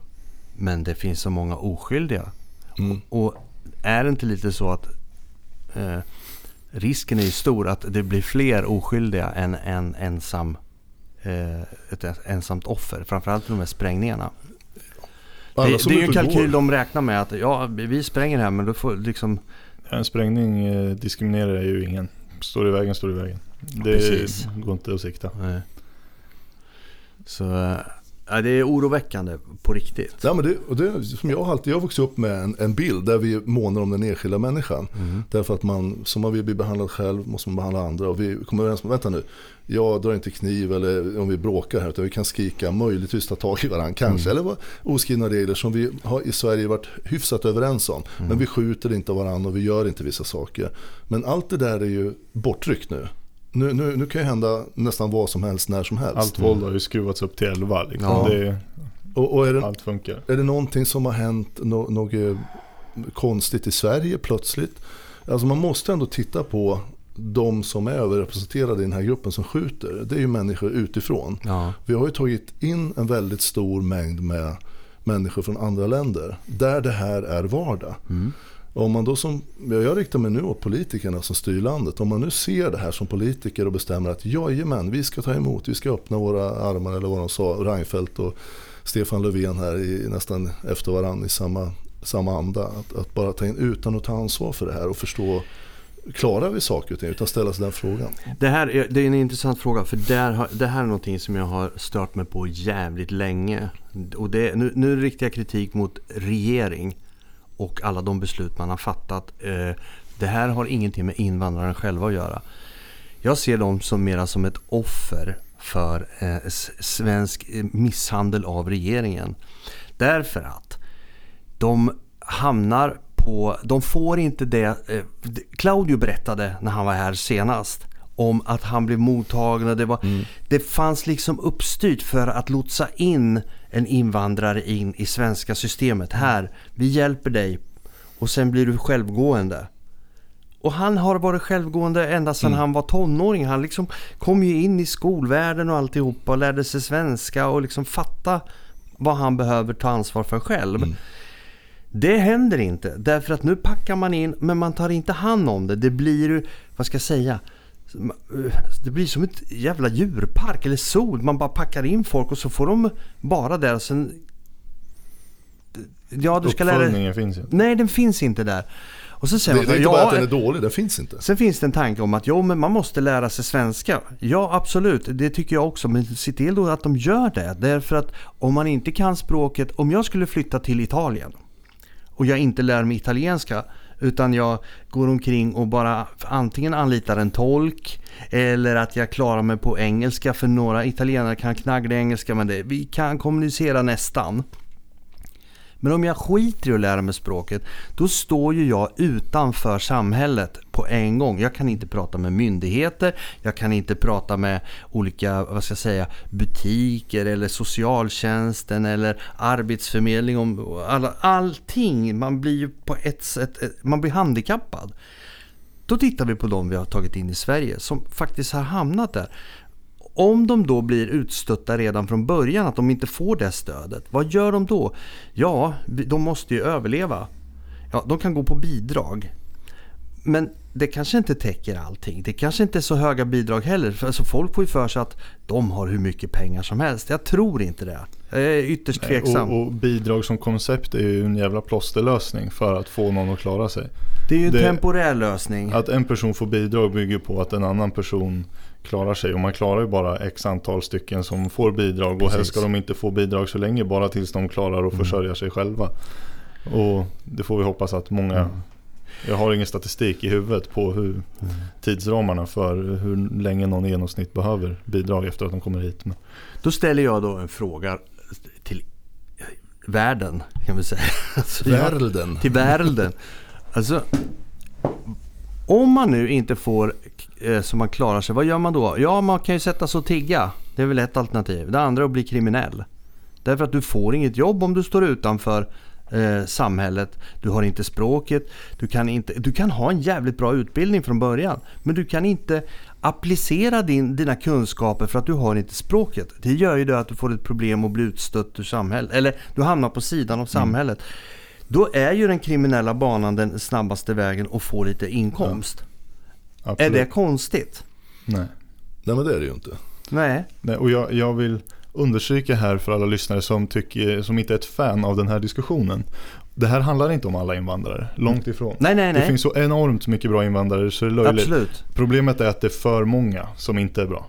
Men det finns så många oskyldiga.
Mm.
Och är det inte lite så att eh, risken är ju stor att det blir fler oskyldiga än en ensam, eh, ett ensamt offer. Framförallt de här sprängningarna. Det,
Alla
det
som
är ju en
och
kalkyl
går.
de räknar med att ja, vi spränger här men då får liksom...
En sprängning eh, diskriminerar ju ingen. Står i vägen, står i vägen. Det
Precis.
går inte att sikta.
Eh, så eh, ja, det är oroväckande på riktigt.
Ja, men det, och det, som jag, har alltid, jag vuxit upp med en, en bild där vi månar om den enskilda människan.
Mm.
Därför att man, som man vill bli behandlad själv måste man behandla andra. Och vi kommer överens om, vänta nu, jag drar inte kniv eller om vi bråkar här utan vi kan skrika, möjligtvis ta tag i varandra kanske. Eller vad- oskrivna regler som vi har i Sverige varit hyfsat överens om. Men vi skjuter inte varandra och vi gör inte vissa saker. Men allt det där är ju borttryckt nu. Nu, nu, nu kan ju hända nästan vad som helst när som helst.
Allt våld har ju skruvats upp till 11 liksom.
Ja.
Det,
Och, och är det,
allt funkar.
är det någonting som har hänt no, något konstigt i Sverige plötsligt? Alltså man måste ändå titta på de som är överrepresenterade i den här gruppen som skjuter. Det är ju människor utifrån.
Ja.
Vi har ju tagit in en väldigt stor mängd med människor från andra länder. Där det här är vardag.
Mm.
Om man då som, jag riktar mig nu åt politikerna som styr landet. Om man nu ser det här som politiker och bestämmer att jajamän, vi ska ta emot, vi ska öppna våra armar eller vad de sa, Reinfeldt och Stefan Löfven här i, nästan efter varandra i samma, samma anda. Att, att bara ta in utan att ta ansvar för det här och förstå, klarar vi saker och ting utan ställa sig den frågan.
Det här är, det är en intressant fråga för där har, det här är någonting som jag har stört mig på jävligt länge. Och det, nu, nu riktar jag kritik mot regering och alla de beslut man har fattat. Eh, det här har ingenting med invandraren själva att göra. Jag ser dem som mera som ett offer för eh, svensk eh, misshandel av regeringen. Därför att de hamnar på, de får inte det, Claudio berättade när han var här senast om att han blev mottagen och det, var, det fanns liksom uppstyrt för att lotsa in en invandrare in i svenska systemet. Här, vi hjälper dig och sen blir du självgående. Och han har varit självgående ända sedan han var tonåring. Han liksom kom ju in i skolvärlden och alltihopa och lärde sig svenska och liksom fatta vad han behöver ta ansvar för själv. Det händer inte därför att nu packar man in men man tar inte hand om det. Det blir ju, vad ska jag säga, Det blir som ett jävla djurpark eller sol. Man bara packar in folk och så får de bara där. Och sen,
ja, du ska lära dig. finns inte.
Nej, den finns inte där.
Och så säger det, man, det är inte bara att den är dålig, den finns inte.
Sen finns det en tanke om att jo, men man måste lära sig svenska. Ja, absolut, det tycker jag också. Men se till då att de gör det. Därför att om man inte kan språket, om jag skulle flytta till Italien och jag inte lär mig italienska utan jag går omkring och bara antingen anlitar en tolk eller att jag klarar mig på engelska för några italienare kan knaggla engelska men det, vi kan kommunicera nästan. Men om jag skiter i att lära mig språket, då står ju jag utanför samhället på en gång. Jag kan inte prata med myndigheter, jag kan inte prata med olika vad ska jag säga, butiker eller socialtjänsten eller arbetsförmedling. Om alla, allting. Man blir ju på ett sätt eh, man blir handikappad. Då tittar vi på de vi har tagit in i Sverige som faktiskt har hamnat där om de då blir utstötta redan från början, att de inte får det stödet, vad gör de då? Ja, de måste ju överleva. Ja, de kan gå på bidrag. Men det kanske inte täcker allting. Det kanske inte är så höga bidrag heller. Alltså folk får ju för sig att de har hur mycket pengar som helst. Jag tror inte det. Jag är ytterst tveksam.
Och, och bidrag som koncept är ju en jävla plåsterlösning för att få någon att klara sig.
Det är ju en det, temporär lösning.
Att en person får bidrag bygger på att en annan person klarar sig. Och man klarar ju bara x antal stycken som får bidrag. Och helst ska de inte få bidrag så länge bara tills de klarar att mm. försörja sig själva. Och det får vi hoppas att många mm. Jag har ingen statistik i huvudet på hur tidsramarna för hur länge någon i genomsnitt behöver bidrag efter att de kommer hit. Men...
Då ställer jag då en fråga till världen kan vi säga.
Alltså, världen.
Till världen. Alltså, om man nu inte får eh, så man klarar sig, vad gör man då? Ja, man kan ju sätta sig och tigga. Det är väl ett alternativ. Det andra är att bli kriminell. Därför att du får inget jobb om du står utanför eh, samhället. Du har inte språket. Du kan, inte, du kan ha en jävligt bra utbildning från början. Men du kan inte applicera din, dina kunskaper för att du har inte språket. Det gör ju det att du får ett problem och blir utstött ur samhället. Eller du hamnar på sidan av mm. samhället. Mm. Då är ju den kriminella banan den snabbaste vägen att få lite inkomst. Ja, är det konstigt?
Nej.
Nej men det är det ju inte.
Nej.
Nej och jag, jag vill understryka här för alla lyssnare som, tycker, som inte är ett fan av den här diskussionen. Det här handlar inte om alla invandrare, långt ifrån.
Nej, nej, nej.
Det finns så enormt mycket bra invandrare så det är löjligt.
Absolut.
Problemet är att det är för många som inte är bra.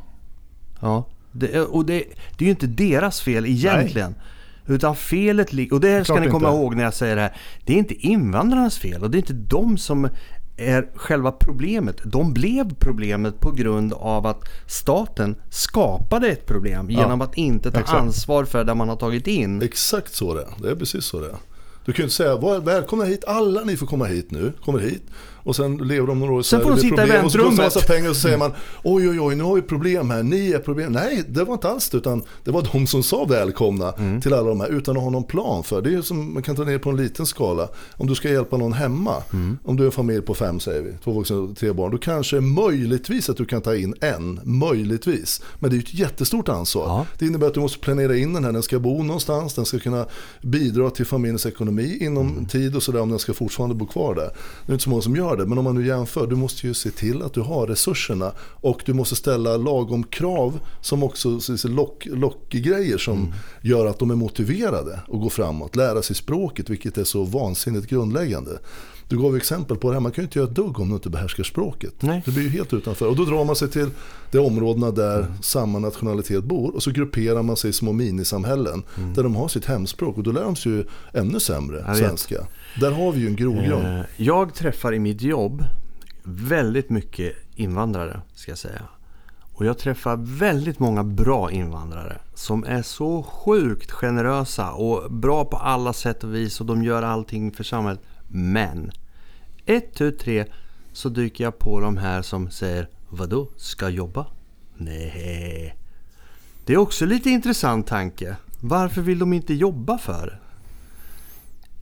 Ja, det, och det, det är ju inte deras fel egentligen. Nej. Utan felet ligger, och det ska ni komma inte. ihåg när jag säger det här. Det är inte invandrarnas fel och det är inte de som är själva problemet. De blev problemet på grund av att staten skapade ett problem genom ja, att inte ta exakt. ansvar för det man har tagit in.
Exakt så det är. Det är precis så det är. Du kan ju inte säga välkomna hit, alla ni får komma hit nu, kommer hit. Och sen lever de några år i
Sen får de sitta i väntrummet. Och så kostar
massa pengar och så säger man oj oj oj nu har vi problem här, ni är problem. Nej det var inte alls det utan det var de som sa välkomna mm. till alla de här utan att ha någon plan för. Det är som man kan ta ner på en liten skala. Om du ska hjälpa någon hemma, mm. om du är en familj på fem säger vi, två vuxna och tre barn. Då kanske möjligtvis att du kan ta in en, möjligtvis. Men det är ju ett jättestort ansvar. Ja. Det innebär att du måste planera in den här, den ska bo någonstans, den ska kunna bidra till familjens ekonomi inom mm. tid och sådär om den ska fortfarande bo kvar där. Det är inte så många som gör gör det. Men om man nu jämför, du måste ju se till att du har resurserna. Och du måste ställa lagom krav som också lock, lockgrejer som mm. gör att de är motiverade att gå framåt. Lära sig språket, vilket är så vansinnigt grundläggande. Du gav exempel på det här, man kan ju inte göra ett dugg om du inte behärskar språket.
Nej.
Det blir ju helt utanför. Och då drar man sig till de områdena där mm. samma nationalitet bor och så grupperar man sig i små minisamhällen mm. där de har sitt hemspråk och då lär de sig ju ännu sämre svenska. Där har vi ju en grogrund. Eh,
jag träffar i mitt jobb väldigt mycket invandrare ska jag säga. Och jag träffar väldigt många bra invandrare som är så sjukt generösa och bra på alla sätt och vis och de gör allting för samhället. Men, ett, tu, tre så dyker jag på de här som säger Vadå, ska jobba? Nej. Det är också lite intressant tanke. Varför vill de inte jobba för?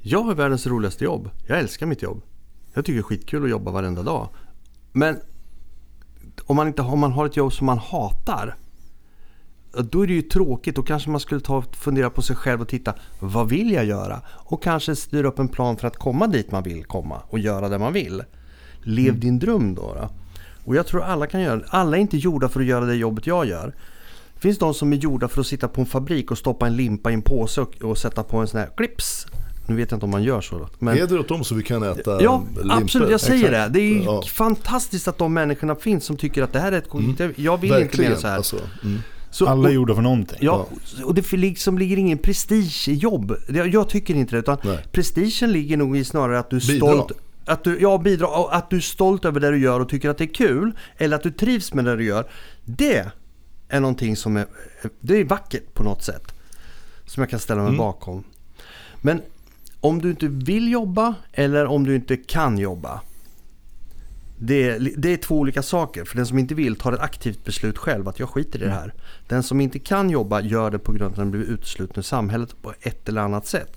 Jag har världens roligaste jobb. Jag älskar mitt jobb. Jag tycker det är skitkul att jobba varenda dag. Men om man, inte, om man har ett jobb som man hatar. Då är det ju tråkigt. Då kanske man skulle ta fundera på sig själv och titta. Vad vill jag göra? Och kanske styra upp en plan för att komma dit man vill komma. Och göra det man vill. Lev mm. din dröm då. då. Och jag tror alla kan göra det. Alla är inte gjorda för att göra det jobbet jag gör. Det finns de som är gjorda för att sitta på en fabrik och stoppa en limpa i en påse och, och sätta på en sån här clips. Nu vet jag inte om man gör så. då, Men,
Heder åt dem så vi kan äta
Ja,
limpor.
absolut. Jag säger
Exakt.
det. Det är
Ja.
fantastiskt att de människorna finns som tycker att det här är ett... Jag vill inte mer så här.
Alltså, mm.
Så,
Alla är gjorda för någonting.
Ja, och det liksom ligger ingen prestige i jobb. Jag, jag tycker inte det. Utan
Nej.
prestigen ligger nog i snarare att du är
Bidra.
stolt. Att du, ja, bidra, att du är stolt över det du gör och tycker att det är kul. Eller att du trivs med det du gör. Det är någonting som är, det är vackert på något sätt. Som jag kan ställa mig
Mm.
bakom. Men om du inte vill jobba eller om du inte kan jobba. Det är, det är två olika saker. För den som inte vill tar ett aktivt beslut själv att jag skiter i det här. Den som inte kan jobba gör det på grund av att den blir utesluten ur samhället på ett eller annat sätt.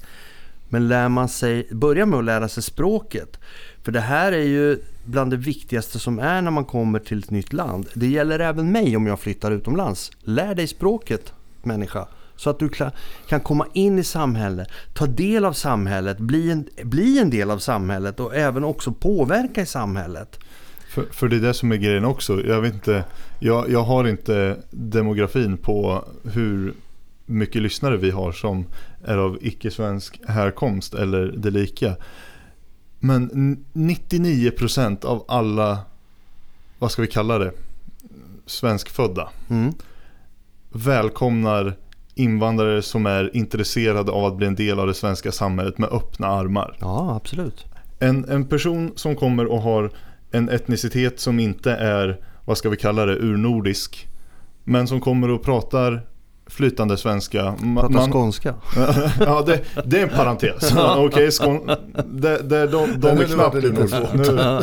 Men lär man sig, börja med att lära sig språket. För det här är ju bland det viktigaste som är när man kommer till ett nytt land. Det gäller även mig om jag flyttar utomlands. Lär dig språket människa. Så att du kan komma in i samhället, ta del av samhället, bli en, bli en del av samhället och även också påverka i samhället.
För, för det är det som är grejen också. Jag vet inte, jag, jag har inte demografin på hur mycket lyssnare vi har som är av icke-svensk härkomst eller det lika. Men n- 99% av alla, vad ska vi kalla det, svenskfödda
Mm.
välkomnar invandrare som är intresserade av att bli en del av det svenska samhället med öppna armar.
Ja, absolut.
En, en person som kommer och har en etnicitet som inte är, vad ska vi kalla det, urnordisk. Men som kommer och pratar flytande svenska.
Prata
man-
skånska.
ja, det, det är en parentes. Okej, skån... det, det, de, de
Nej,
är knappt
svårt.
Nu-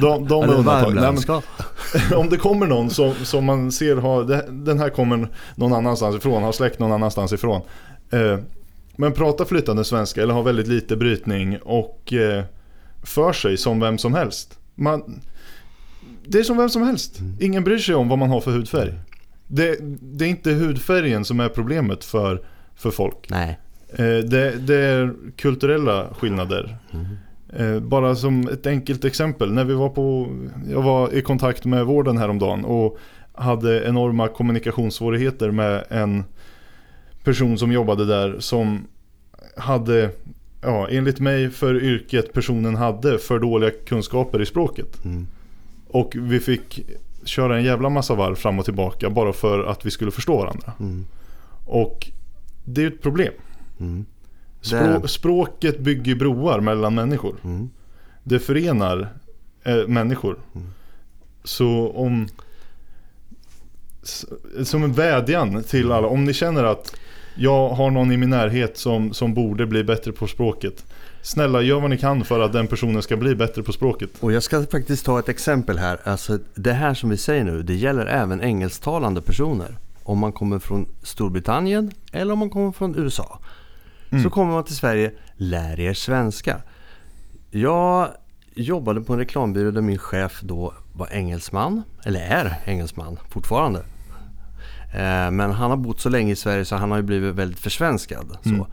De, de är
Eller
undantag. Nej, men,
värmländska.
om det kommer någon som, som man ser har, det, den här kommer någon annanstans ifrån, har släkt någon annanstans ifrån. Eh, men pratar flytande svenska eller har väldigt lite brytning och eh, för sig som vem som helst. Man, det är som vem som helst. Ingen bryr sig om vad man har för hudfärg. Det, det är inte hudfärgen som är problemet för, för folk.
Nej.
Eh, det, det är kulturella skillnader. Eh, bara som ett enkelt exempel. När vi var på, jag var i kontakt med vården häromdagen och hade enorma kommunikationssvårigheter med en person som jobbade där som hade, ja enligt mig för yrket personen hade för dåliga kunskaper i språket.
Mm.
Och vi fick köra en jävla massa varv fram och tillbaka bara för att vi skulle förstå varandra.
Mm.
Och det är ett problem.
Mm.
Språ- språket bygger broar mellan människor.
Mm.
Det förenar eh, människor. Så om... Som en vädjan till alla. Om ni känner att jag har någon i min närhet som, som borde bli bättre på språket. Snälla, gör vad ni kan för att den personen ska bli bättre på språket.
Och jag ska faktiskt ta ett exempel här. Alltså det här som vi säger nu, det gäller även engelsktalande personer. Om man kommer från Storbritannien eller om man kommer från USA.
Mm.
Så kommer man till Sverige, lär er svenska. Jag jobbade på en reklambyrå där min chef då var engelsman, eller är engelsman fortfarande. Eh, Men han har bott så länge i Sverige så han har ju blivit väldigt försvenskad. Så.
Mm.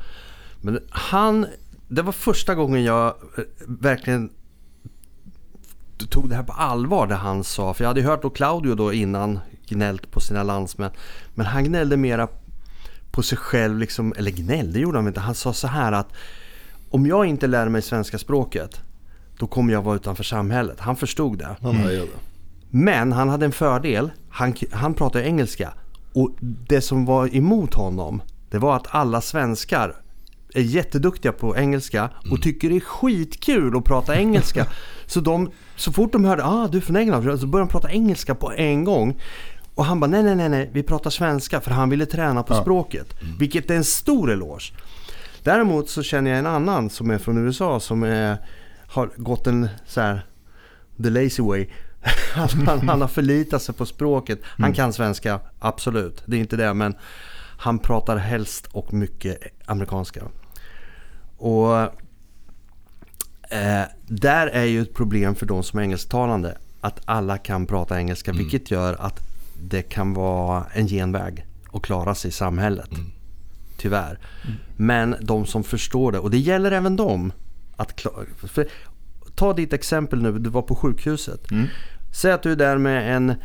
Men han, det var första gången jag eh, verkligen tog det här på allvar det han sa. För jag hade hört då Claudio då innan gnällt på sina landsmän. Men han gnällde mera på sig själv, liksom, eller gnällde gjorde han inte. Han sa så här att om jag inte lär mig svenska språket då kommer jag vara utanför samhället. Han förstod det.
Hajade.
Men han hade en fördel. Han, han pratade engelska. Och det som var emot honom det var att alla svenskar är jätteduktiga på engelska och tycker det är skitkul att prata engelska. så, de, så fort de hörde ah du är från England så började de prata engelska på en gång. Och han bara nej nej nej nej vi pratar svenska för han ville träna på
Ja.
språket. Vilket är en stor eloge. Däremot så känner jag en annan som är från USA som är, har gått en så här the lazy way. Han, han, har förlitat sig på språket. Han kan svenska, absolut. Det är inte det. Men han pratar helst och mycket amerikanska. Och eh, där är ju ett problem för de som är engelsktalande. Att alla kan prata engelska. Vilket gör att det kan vara en genväg att klara sig i samhället. Tyvärr. Men de som förstår det, och det gäller även dem. Att klara, för, ta ditt exempel nu, du var på sjukhuset.
Mm.
Säg att du är där med en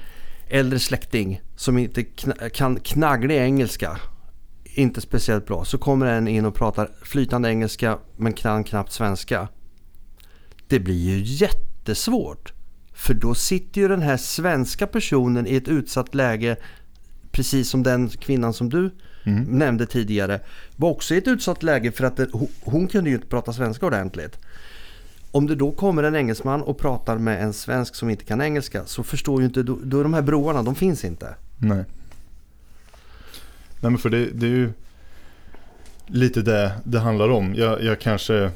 äldre släkting som inte kn- kan knagglig engelska. Inte speciellt bra. Så kommer en in och pratar flytande engelska men kan knappt svenska. Det blir ju jättesvårt. För då sitter ju den här svenska personen i ett utsatt läge precis som den kvinnan som du
Mm.
nämnde tidigare var också i ett utsatt läge för att det, hon, hon kunde ju inte prata svenska ordentligt. Om det då kommer en engelsman och pratar med en svensk som inte kan engelska så förstår ju inte, då, då är de här broarna, de finns inte.
Nej. Nej men för det, det är ju lite det det handlar om. Jag, jag kanske,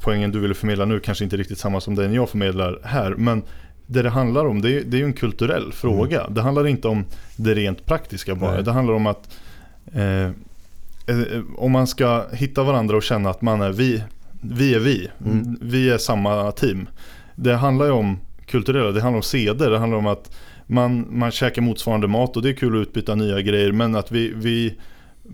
poängen du ville förmedla nu kanske inte riktigt samma som den jag förmedlar här. Men det det handlar om det är, det är ju en kulturell fråga. Det handlar inte om det rent praktiska bara.
Nej.
Det handlar om att eh, eh, om man ska hitta varandra och känna att man är vi, vi är vi.
Mm.
Vi är samma team. Det handlar ju om kulturella, det handlar om seder, det handlar om att man, man käkar motsvarande mat och det är kul att utbyta nya grejer men att vi, vi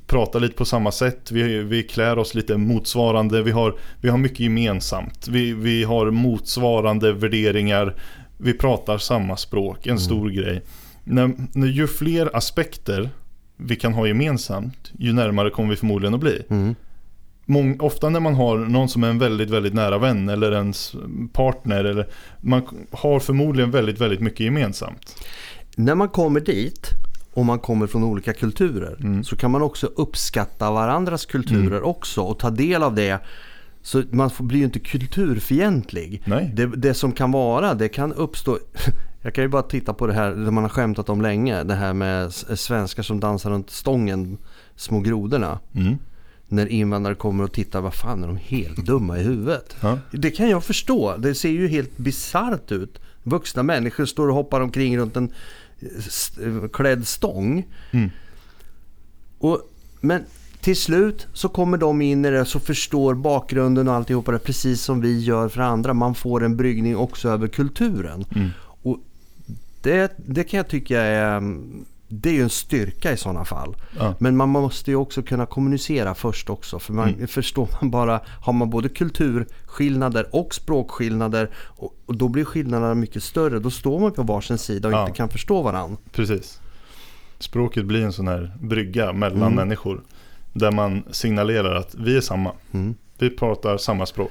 pratar lite på samma sätt, vi, vi klär oss lite motsvarande, vi har, vi har mycket gemensamt, vi, vi har motsvarande värderingar, vi pratar samma språk, en stor grej. När, när ju fler aspekter vi kan ha gemensamt, ju närmare kommer vi förmodligen att bli.
Mm.
Mång, ofta när man har någon som är en väldigt, väldigt nära vän eller ens partner eller man har förmodligen väldigt, väldigt mycket gemensamt.
När man kommer dit och man kommer från olika kulturer
Mm.
så kan man också uppskatta varandras kulturer också och ta del av det. Så man blir ju inte kulturfientlig. Det, det som kan vara, det kan uppstå... Jag kan ju bara titta på det här, det man har skämtat om länge. Det här med svenskar som dansar runt stången, små grodorna.
Mm.
När invandrare kommer och tittar, vad fan är de helt dumma i huvudet?
Ja.
Det kan jag förstå. Det ser ju helt bisarrt ut. Vuxna människor står och hoppar omkring runt en klädd stång.
Mm.
Och, men till slut så kommer de in i det så förstår bakgrunden och alltihopa det precis som vi gör för andra. Man får en bryggning också över kulturen.
Mm.
Och det, det kan jag tycka är, det är ju en styrka i sådana fall.
Ja.
Men man måste ju också kunna kommunicera först också. För man,
Mm.
förstår man bara, har man både kulturskillnader och språkskillnader och, och då blir skillnaderna mycket större. Då står man på varsin sida och
Ja.
inte kan förstå varandra.
Precis. Språket blir en sån här brygga mellan
Mm.
människor. Där man signalerar att vi är samma.
Mm.
Vi pratar samma språk.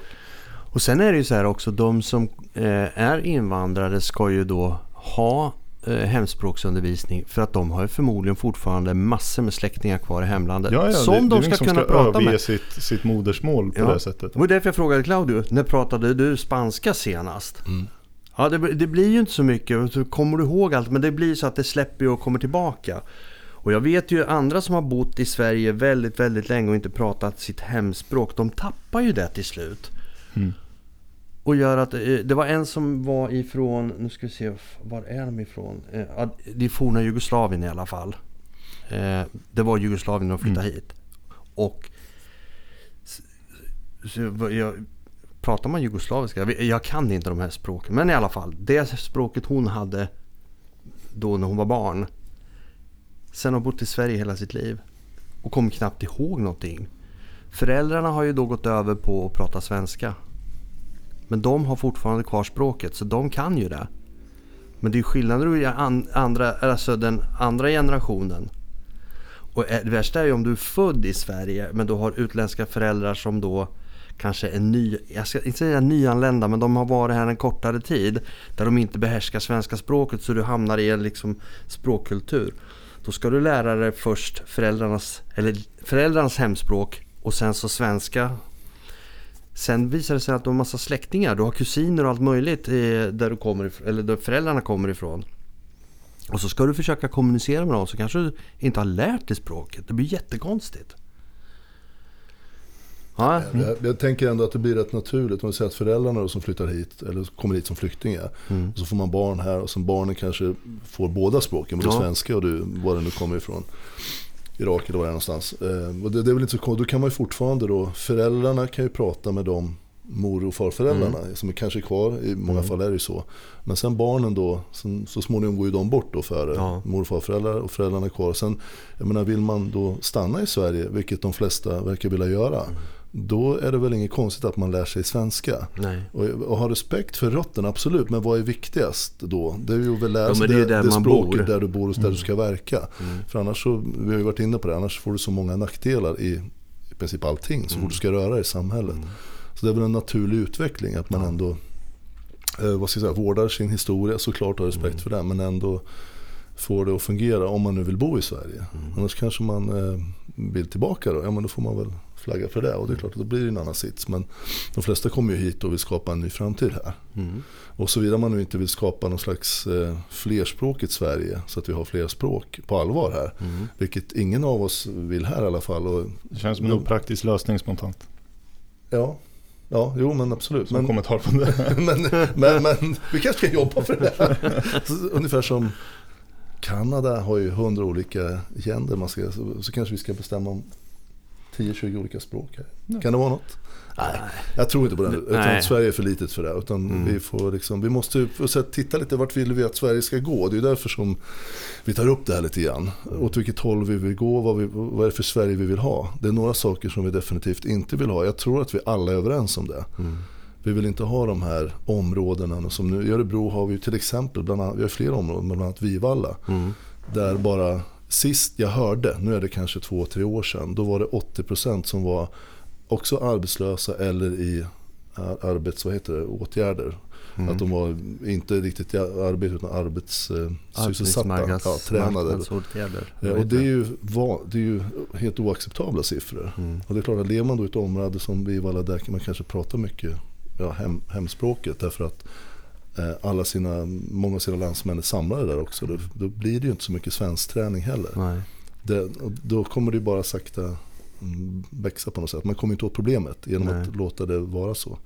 Och sen är det ju så här också, de som eh, är invandrare ska ju då ha hemspråksundervisning för att de har ju förmodligen fortfarande massor med släktingar kvar i hemlandet.
Ja, ja,
som
det,
de
det är
ska
ingen som
kunna
ska
prata
överge
med.
sitt, sitt modersmål på
Ja.
det sättet.
Det var därför jag frågade Claudio, när pratade du spanska senast?
Mm.
Ja, det, det blir ju inte så mycket. Så kommer du ihåg allt? Men det blir så att det släpper och kommer tillbaka. Och jag vet ju andra som har bott i Sverige väldigt, väldigt länge och inte pratat sitt hemspråk. De tappar ju det till slut.
Mm.
Och gör att, eh, det var en som var ifrån, nu ska vi se, var är de ifrån? Eh, Det är forna Jugoslavien i alla fall. Eh, Det var Jugoslavien de flyttade hit. Och jag, pratar man jugoslaviska? Jag kan inte de här språken. Men i alla fall, det språket hon hade då när hon var barn. Sen har hon bott i Sverige hela sitt liv. Och kommer knappt ihåg någonting. Föräldrarna har ju då gått över på att prata svenska. Men de har fortfarande kvar språket så de kan ju det. Men det är skillnader i an, andra, alltså den andra generationen. Och det värsta är ju om du är född i Sverige men du har utländska föräldrar som då kanske är ny, jag ska inte säga nyanlända men de har varit här en kortare tid. Där de inte behärskar svenska språket så du hamnar i en liksom språkkultur. Då ska du lära dig först föräldrarnas, eller föräldrarnas hemspråk och sen så svenska Sen visar det sig att du har massa släktingar, du har kusiner och allt möjligt där, du kommer ifrån, eller där föräldrarna kommer ifrån. Och så ska du försöka kommunicera med dem så kanske du inte har lärt dig språket. Det blir jättekonstigt. Ja,
Jag, jag tänker ändå att det blir rätt naturligt. Om vi säger att föräldrarna då som flyttar hit, eller kommer hit som flyktingar.
Mm.
Och så får man barn här och som barnen kanske får båda språken. Både
Ja.
svenska och du, var det nu kommer ifrån. Irak eller var det är någonstans. Eh, och det, det är väl inte så. Då kan man ju fortfarande då, föräldrarna kan ju prata med de mor och farföräldrarna
Mm.
som är kanske är kvar. I många fall är det ju så. Men sen barnen då, sen, så småningom går ju de bort då före
Ja.
mor och farföräldrar och föräldrarna är kvar. Sen, jag menar, vill man då stanna i Sverige, vilket de flesta verkar vilja göra. Då är det väl inget konstigt att man lär sig svenska. Och, och ha respekt för rötterna, absolut. Men vad är viktigast då? Det är ju att lära
Ja,
sig
men det
det, det språket
bor.
där du bor och där du ska verka.
Mm.
För annars så, vi har ju varit inne på det, annars får du så många nackdelar i, i princip allting så fort du ska röra dig i samhället.
Mm.
Så det är väl en naturlig utveckling att man ändå eh, vad ska jag säga, vårdar sin historia, såklart har respekt
Mm.
för det, men ändå får det att fungera om man nu vill bo i Sverige.
Mm.
Annars kanske man eh, vill tillbaka då, ja men då får man väl flagga för det och det är klart att då blir det en annan sits. Men de flesta kommer ju hit och vill skapa en ny framtid här.
Mm.
Och såvida man nu inte vill skapa någon slags eh, flerspråkigt Sverige så att vi har fler språk på allvar här.
Mm.
Vilket ingen av oss vill här i alla fall. Och,
Det känns som en opraktisk lösning spontant.
ja, ja, jo men absolut.
Som
Men,
kommentar på det.
men, men, men vi kanske ska jobba för det. här. Ungefär som Kanada har ju hundra olika länder. Man ska, så, så kanske vi ska bestämma om 10-20 olika språk här. Kan det vara något? Nej, jag tror inte på det. Utan. Sverige är för litet för det. Utan
Mm.
vi, får liksom, vi måste se- titta lite vart vill vi att Sverige ska gå. Det är därför som vi tar upp det här lite grann. Åt vilket håll vi vill gå, vad, vi, vad är det för Sverige vi vill ha. Det är några saker som vi definitivt inte vill ha. Jag tror att vi alla är överens om det.
Mm.
Vi vill inte ha de här områdena. Som nu, I Örebro har vi till exempel, bland annat, vi har flera områden, bland annat Vivalla.
Mm.
Där bara sist jag hörde, nu är det kanske två, tre år sedan, då var det 80% som var också arbetslösa eller i ar- arbets, vad heter det, åtgärder.
Mm.
Att de var inte riktigt i arbete utan arbetssysselsatta. Ja, tränade. och det är, ju, det är ju helt oacceptabla siffror.
Mm.
Och det är klart att lever man då i ett område som Vivalla där kan man kanske prata mycket ja, hem, hemspråket därför att eh, alla sina, många av sina landsmän är samlade där också. Då, då blir det ju inte så mycket svensk träning heller. Det, då kommer det ju bara sakta mm, växa på något sätt. Man kommer inte åt problemet genom
Nej.
att låta det vara så.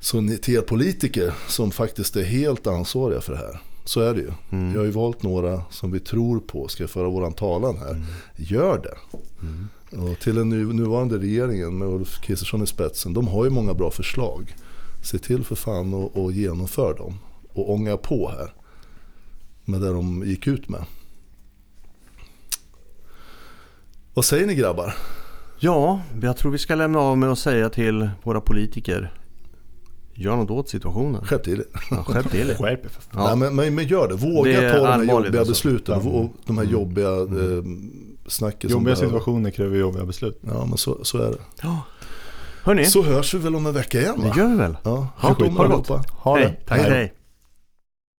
Så ni, till er politiker som faktiskt är helt ansvariga för det här. Så är det ju.
Mm.
Vi har ju valt några som vi tror på ska föra våran talan här. Gör det.
Mm.
Och till den nu, nuvarande regeringen med Ulf Kristersson i spetsen. De har ju många bra förslag. Se till för fan och, och genomför dem. Och ånga på här. Med det de gick ut med. Vad säger ni grabbar?
Ja, jag tror vi ska lämna av med att säga till våra politiker. Gör något åt situationen.
Skärp till er.
Ja, skärp till er.
Skärp er för fan.
Ja.
Nej, men, men, men gör det. Våga
Det
ta de här jobbiga
alltså.
besluten. Och de här
Mm.
jobbiga eh, snacket. som
Jobbiga situationer kräver jobbiga beslut.
Ja, men så, så är det.
Ja. Hörni,
Så hörs vi väl om en vecka igen va?
det gör vi väl.
Ja,
Ha,
om
ha det gott.
Ha det.
Hej, tack,
Hej.
hej.